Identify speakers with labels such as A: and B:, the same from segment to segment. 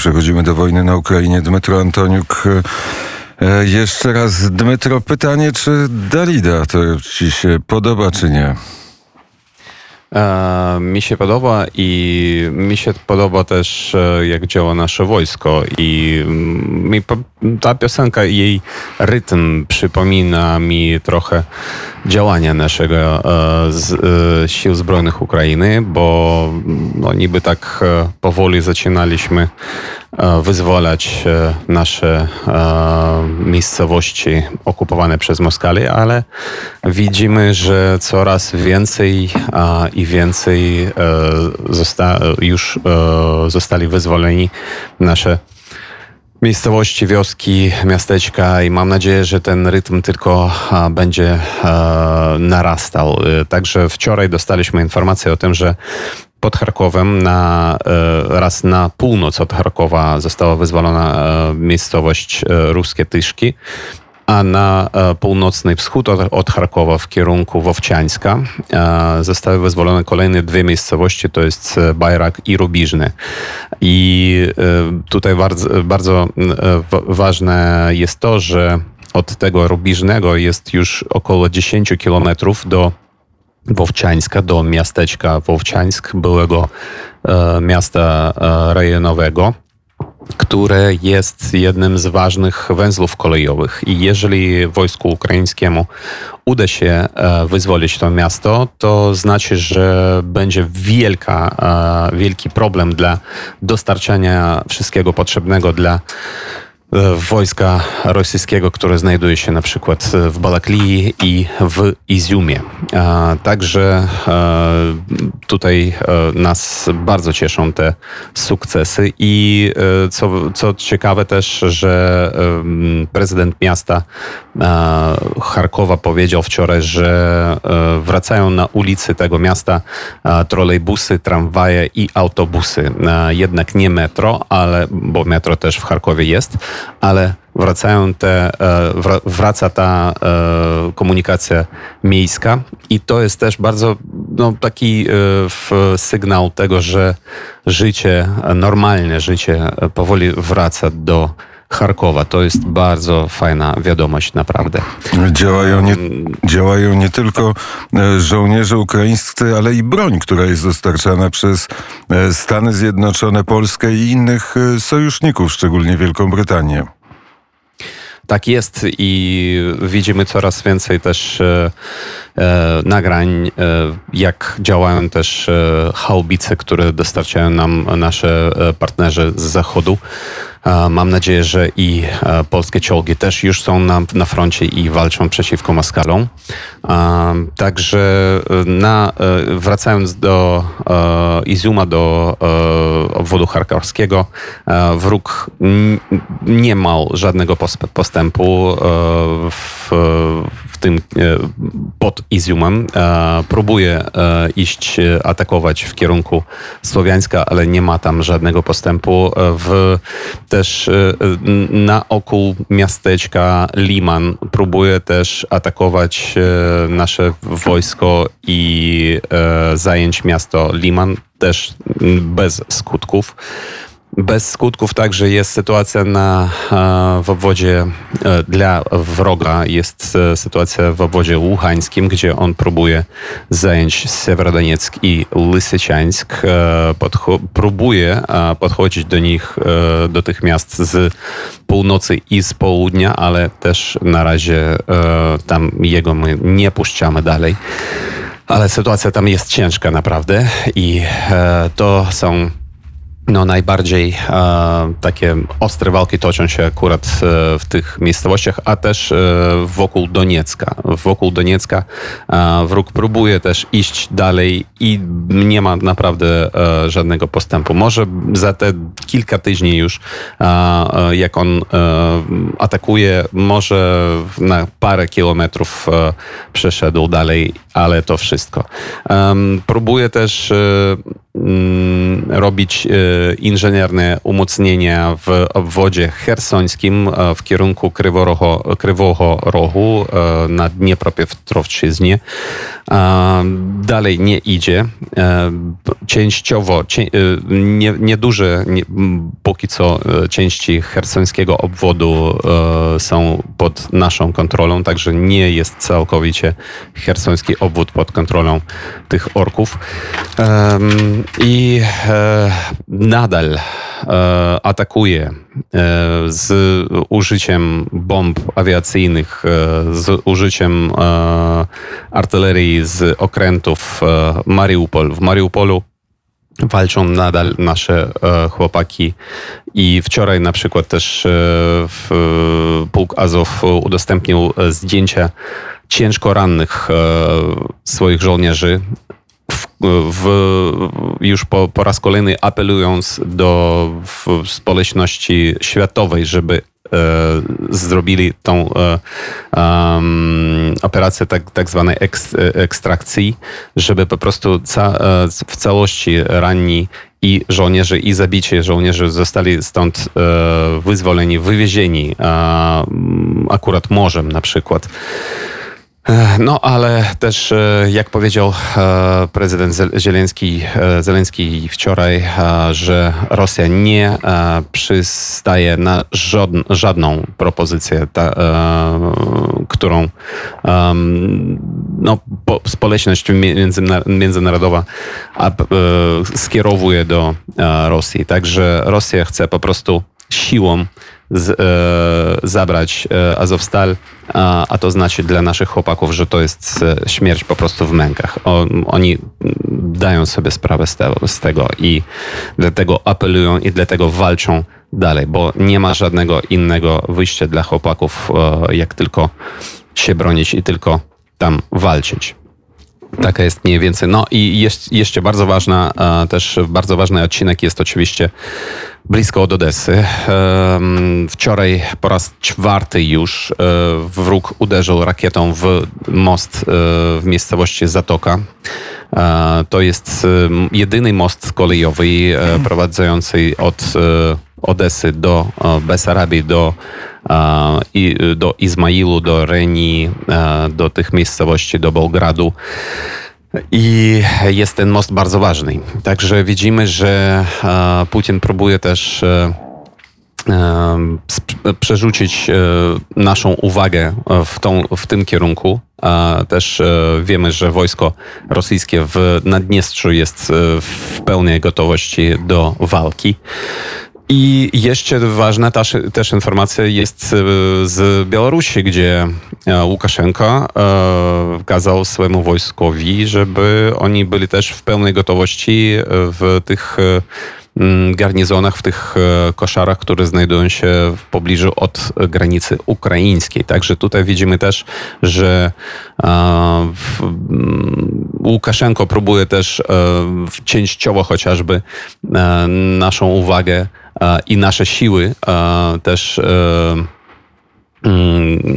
A: Przechodzimy do wojny na Ukrainie. Dmytro Antoniuk. E, e, jeszcze raz, Dmytro, pytanie, czy Dalida to ci się podoba, czy nie?
B: E, mi się podoba i mi się podoba też, jak działa nasze wojsko. I mm, mi ta piosenka, jej rytm przypomina mi trochę działania naszego z, sił zbrojnych Ukrainy, bo no, niby tak powoli zaczynaliśmy wyzwalać nasze miejscowości okupowane przez Moskalię, ale widzimy, że coraz więcej i więcej zosta już zostali wyzwoleni nasze miejscowości, wioski, miasteczka i mam nadzieję, że ten rytm tylko będzie narastał. Także wczoraj dostaliśmy informację o tym, że pod Charkowem na, e, raz na północ od Charkowa została wyzwolona e, miejscowość e, Ruskie Tyszki, a na północny wschód od, Charkowa w kierunku Wowciańska zostały wyzwolone kolejne dwie miejscowości, to jest Bajrak i Rubiżny. I tutaj bardzo, bardzo ważne jest to, że od tego Rubiżnego jest już około 10 kilometrów do Wowciańska do miasteczka Wowciańsk, byłego e, miasta e, rejonowego, które jest jednym z ważnych węzłów kolejowych. I jeżeli wojsku ukraińskiemu uda się e, wyzwolić to miasto, to znaczy, że będzie wielka, e, wielki problem dla dostarczania wszystkiego potrzebnego dla wojska rosyjskiego, które znajduje się na przykład w Balaklii i w Iziumie. Także e, tutaj e, nas bardzo cieszą te sukcesy i co, co ciekawe też, że prezydent miasta Charkowa powiedział wczoraj, że wracają na ulicy tego miasta trolejbusy, tramwaje i autobusy. Jednak nie metro, ale bo metro też w Charkowie jest, ale wracają te, e, wraca ta e, komunikacja miejska i to jest też bardzo no, taki e, sygnał tego, że życie, normalne życie powoli wraca do Charkowa. To jest bardzo fajna wiadomość, naprawdę.
A: Działają nie, działają nie tylko żołnierze ukraińscy, ale i broń, która jest dostarczana przez Stany Zjednoczone, Polskę i innych sojuszników, szczególnie Wielką Brytanię.
B: Tak jest i widzimy coraz więcej też e, e, nagrań, e, jak działają też e, haubice, które dostarczają nam nasze e, partnerzy z zachodu. Mam nadzieję, że i e, polskie czołgi też już są na, na froncie i walczą przeciwko Maskalom. Także e, na, e, wracając do Izuma, do obwodu charkowskiego, wróg nie miał żadnego postępu w, w tym pod Izumem. Próbuje iść, atakować w kierunku Słowiańska, ale nie ma tam żadnego postępu. W też e, na oku miasteczka Liman próbuje też atakować e, nasze wojsko i e, zająć miasto Liman też bez skutków. Bez skutków także jest sytuacja na, w obwodzie e, dla wroga. Jest e, sytuacja w obwodzie łuchańskim, gdzie on próbuje zająć Sewerodonieck i Lysyczańsk. E, podcho- próbuje podchodzić do nich, do tych miast z północy i z południa, ale też na razie tam jego my nie puszczamy dalej. Ale sytuacja tam jest ciężka naprawdę i to są no, najbardziej e, takie ostre walki toczą się akurat e, w tych miejscowościach, a też e, wokół Doniecka. Wokół Doniecka e, wróg próbuje też iść dalej i nie ma naprawdę e, żadnego postępu. Może za te kilka tygodni już, e, jak on atakuje, może na parę kilometrów przeszedł dalej, ale to wszystko. próbuje też robić e, inżynierne umocnienia w obwodzie hersońskim e, w kierunku Kryworoho, Krywego Rogu e, na Dniepropetrowszczyźnie. E, Dalej nie idzie. Częściowo, nieduże nie, póki co e, części hersońskiego obwodu e, są pod naszą kontrolą, także nie jest całkowicie hersoński obwód pod kontrolą tych orków. I e, nadal atakuje z użyciem bomb awiacyjnych, z użyciem artylerii z okrętów Mariupol. W Mariupolu walczą nadal nasze e, chłopaki. I wczoraj na przykład też e, w, Pułk Azow udostępnił e, zdjęcia ciężko rannych e, swoich żołnierzy. W, już po, po raz kolejny apelując do społeczności światowej, żeby e, zrobili tą e, em, operację tak, tak zwanej eks, ekstrakcji, żeby po prostu ca, e, w całości ranni i żołnierze, i zabici żołnierze zostali stąd e, wyzwoleni, wywiezieni e, akurat morzem na przykład. E, No, ale też, e, jak powiedział e, prezydent Zel- Zieleński, e, Zeleński wczoraj, że Rosja nie przystaje na żadn- żadną propozycję, ta, którą no, po, społeczność międzyna- międzynarodowa skierowuje do Rosji. Także Rosja chce po prostu siłą z, e, zabrać e, Azowstal, a, a to znaczy dla naszych chłopaków, że to jest e, śmierć po prostu w mękach. O, oni dają sobie sprawę z, te, z tego i dlatego apelują i dlatego walczą dalej, bo nie ma żadnego innego wyjścia dla chłopaków, e, jak tylko się bronić i tylko tam walczyć. Taka jest mniej więcej. No i jest jeszcze bardzo ważna, e, też bardzo ważny odcinek jest oczywiście blisko od Odessy. Wczoraj po raz czwarty już e, wróg uderzył rakietą w most e, w miejscowości Zatoka. E, To jest jedyny most kolejowy prowadzący od Odesy do Besarabii, do, do Izmailu, do Reni, do tych miejscowości, do Beogradu. I jest ten most bardzo ważny. Także widzimy, że e, Putin próbuje też e, e, przerzucić naszą uwagę w, tą, w tym kierunku. Też wiemy, że wojsko rosyjskie w Naddniestrzu jest w pełnej gotowości do walki. I jeszcze ważna też, też informacja jest e, z Białorusi, gdzie e, Łukaszenko e, kazał swojemu wojskowi, żeby oni byli też w pełnej gotowości w tych garnizonach, w tych koszarach, które znajdują się w pobliżu od granicy ukraińskiej. Także tutaj widzimy też, że Łukaszenko próbuje też częściowo chociażby naszą uwagę i nasze siły e, też e,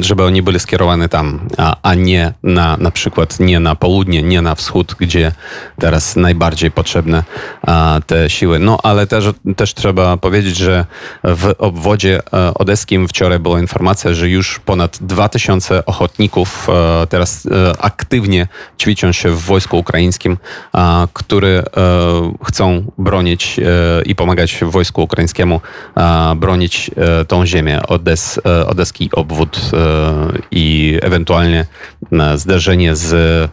B: żeby oni byli skierowane tam, a, a nie na na przykład nie na południe, nie na wschód, gdzie teraz najbardziej potrzebne a, te siły. No ale też, też trzeba powiedzieć, że w obwodzie e, odeskim wczoraj była informacja, że już ponad 2000 ochotników e, teraz e, aktywnie ćwiczą się w wojsku ukraińskim, a, które chcą bronić i pomagać wojsku ukraińskiemu a, bronić tą ziemię, Odes, e, odeski obwód e, i ewentualnie e, zderzenie z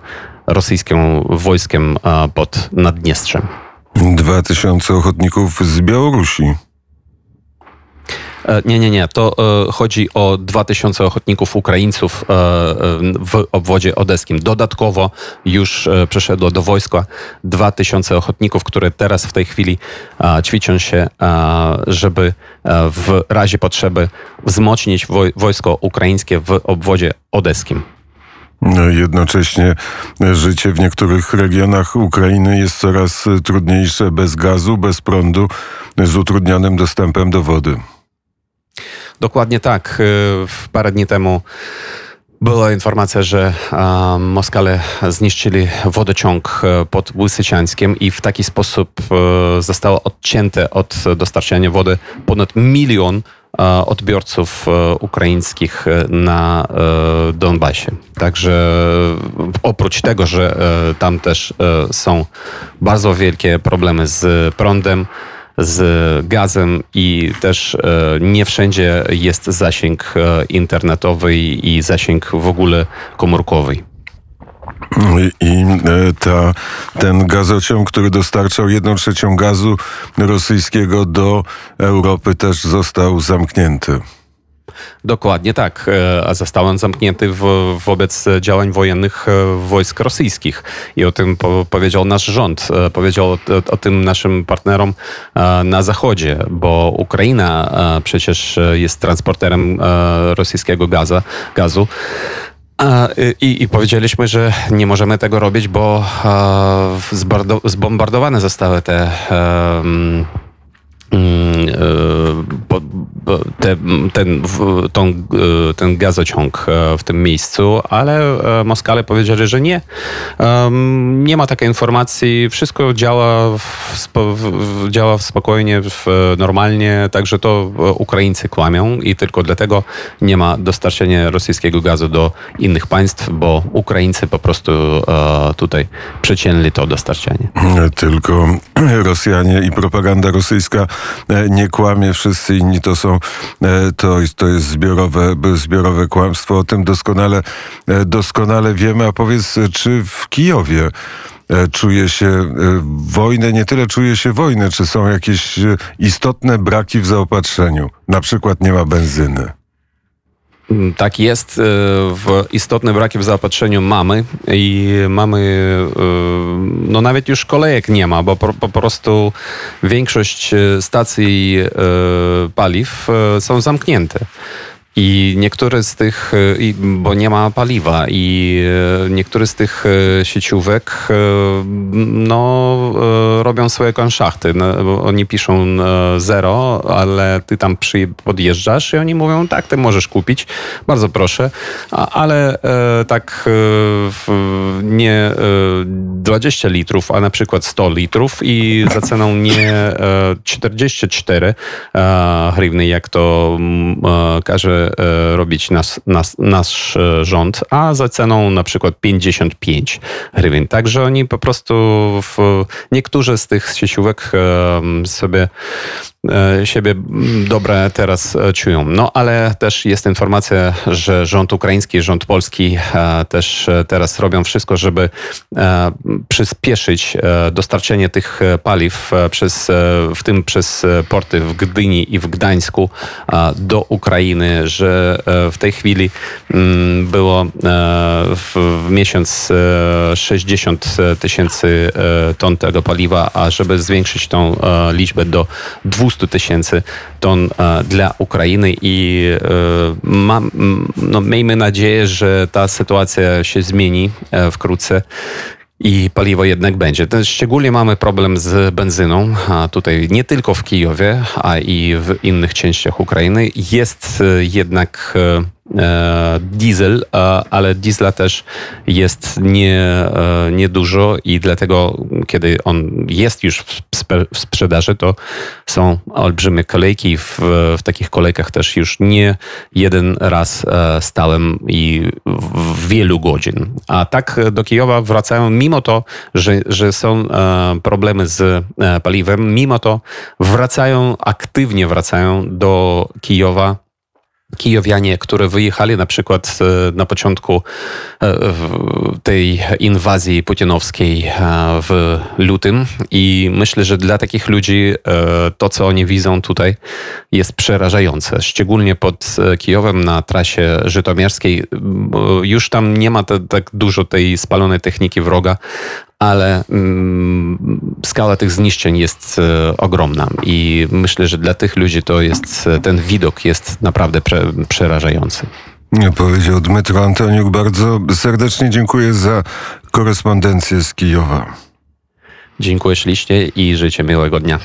B: rosyjskim wojskiem pod Naddniestrzem.
A: Dwa tysiące ochotników z Białorusi.
B: E, Nie, nie, nie. To e, chodzi o 2000 ochotników Ukraińców e, e, w obwodzie odeskim. Dodatkowo już e, przeszedło do wojska 2000 ochotników, które teraz w tej chwili e, ćwiczą się, e, żeby w razie potrzeby wzmocnić woj- wojsko ukraińskie w obwodzie odeskim.
A: No Jednocześnie życie w niektórych regionach Ukrainy jest coraz trudniejsze bez gazu, bez prądu, z utrudnionym dostępem do wody.
B: Dokładnie tak. W Parę dni temu Była informacja, że Moskale zniszczyli wodociąg e, pod Łysyciańskiem i w taki sposób e, zostało odcięte od dostarczania wody ponad milion e, odbiorców ukraińskich na Donbasie. Także oprócz tego, że tam też są bardzo wielkie problemy z prądem, z gazem i też e, nie wszędzie jest zasięg e, internetowy i zasięg w ogóle komórkowy.
A: I e, ta, ten gazociąg, który dostarczał jedną trzecią gazu rosyjskiego do Europy, też został zamknięty.
B: Dokładnie tak, E, a został on zamknięty w, wobec działań wojennych e, wojsk rosyjskich. I o tym po, powiedział nasz rząd, e, powiedział o, o tym naszym partnerom na Zachodzie, bo Ukraina przecież jest transporterem rosyjskiego gaza, gazu. I, I powiedzieliśmy, że nie możemy tego robić, bo zbombardowane zostały te. Mm, e, ten, e, ten gazociąg e, w tym miejscu, ale e, Moskale powiedzieli, że nie. Nie ma takiej informacji, wszystko działa, w, działa spokojnie, normalnie, także to Ukraińcy kłamią i tylko dlatego nie ma dostarczenia rosyjskiego gazu do innych państw, bo Ukraińcy po prostu tutaj przecięli to dostarczanie.
A: Tylko Rosjanie i propaganda rosyjska nie kłamie, wszyscy inni to są, e, to, to jest zbiorowe, zbiorowe kłamstwo. O tym doskonale, e, doskonale wiemy. A powiedz, e, czy w Kijowie e, czuje się e, wojnę, nie tyle czuje się wojnę, czy są jakieś e, istotne braki w zaopatrzeniu? Na przykład nie ma benzyny.
B: Tak jest. e, W istotne braki w zaopatrzeniu mamy i mamy, e, no nawet już kolejek nie ma, bo po, po prostu większość e, stacji paliw są zamknięte. I niektóre z tych, e, bo nie ma paliwa, i e, niektóre z tych e, sieciówek no, robią swoje konszachty. No, oni piszą zero, ale ty tam przy, podjeżdżasz i oni mówią, tak, ty możesz kupić, bardzo proszę, ale tak nie e, 20 litrów, a na przykład 100 litrów i za ceną nie e, 44 e, hrywny, jak to mm, każe robić nas, nas, nasz e, rząd, a za ceną na przykład 55 hrywien. Także oni po prostu w, niektórzy z tych sieciówek e, sobie e, siebie dobre teraz e, czują. No ale też jest informacja, że rząd ukraiński, rząd polski e, też e, teraz robią wszystko, żeby e, przyspieszyć e, dostarczenie tych e, paliw e, przez, e, w tym przez e, porty w Gdyni i w Gdańsku e, do Ukrainy, że e, w tej chwili mm, było e, w, miesiąc e, 60 tysięcy e, ton tego paliwa, a żeby zwiększyć tą liczbę do 200 tysięcy ton dla Ukrainy i mam, no, miejmy nadzieję, że ta sytuacja się zmieni wkrótce. I paliwo jednak będzie. Szczególnie mamy problem z benzyną. A tutaj nie tylko w Kijowie, a i w innych częściach Ukrainy. Jest e, jednak e, e, diesel, ale diesla też jest nie, niedużo i dlatego, kiedy on jest już w, spe, w sprzedaży, to są olbrzymie kolejki. W, w takich kolejkach też już nie jeden raz stałem i wielu godzin. A tak do Kijowa wracają, mimo to, że, że są e, problemy z e, paliwem, mimo to wracają, aktywnie wracają do Kijowa Kijowianie, które wyjechali na przykład e, na początku e, tej inwazji putinowskiej e, w lutym i myślę, że dla takich ludzi to, co oni widzą tutaj jest przerażające. Szczególnie pod Kijowem na trasie żytomierskiej. Już tam nie ma tak dużo tej spalonej techniki wroga, ale mm, skala tych zniszczeń jest e, ogromna i myślę, że dla tych ludzi to jest, e, ten widok jest naprawdę prze, przerażający.
A: Nie powiedział Dmytro Antoniuk. Bardzo serdecznie dziękuję za korespondencję z Kijowa.
B: Dziękuję ślicznie i życzę miłego dnia.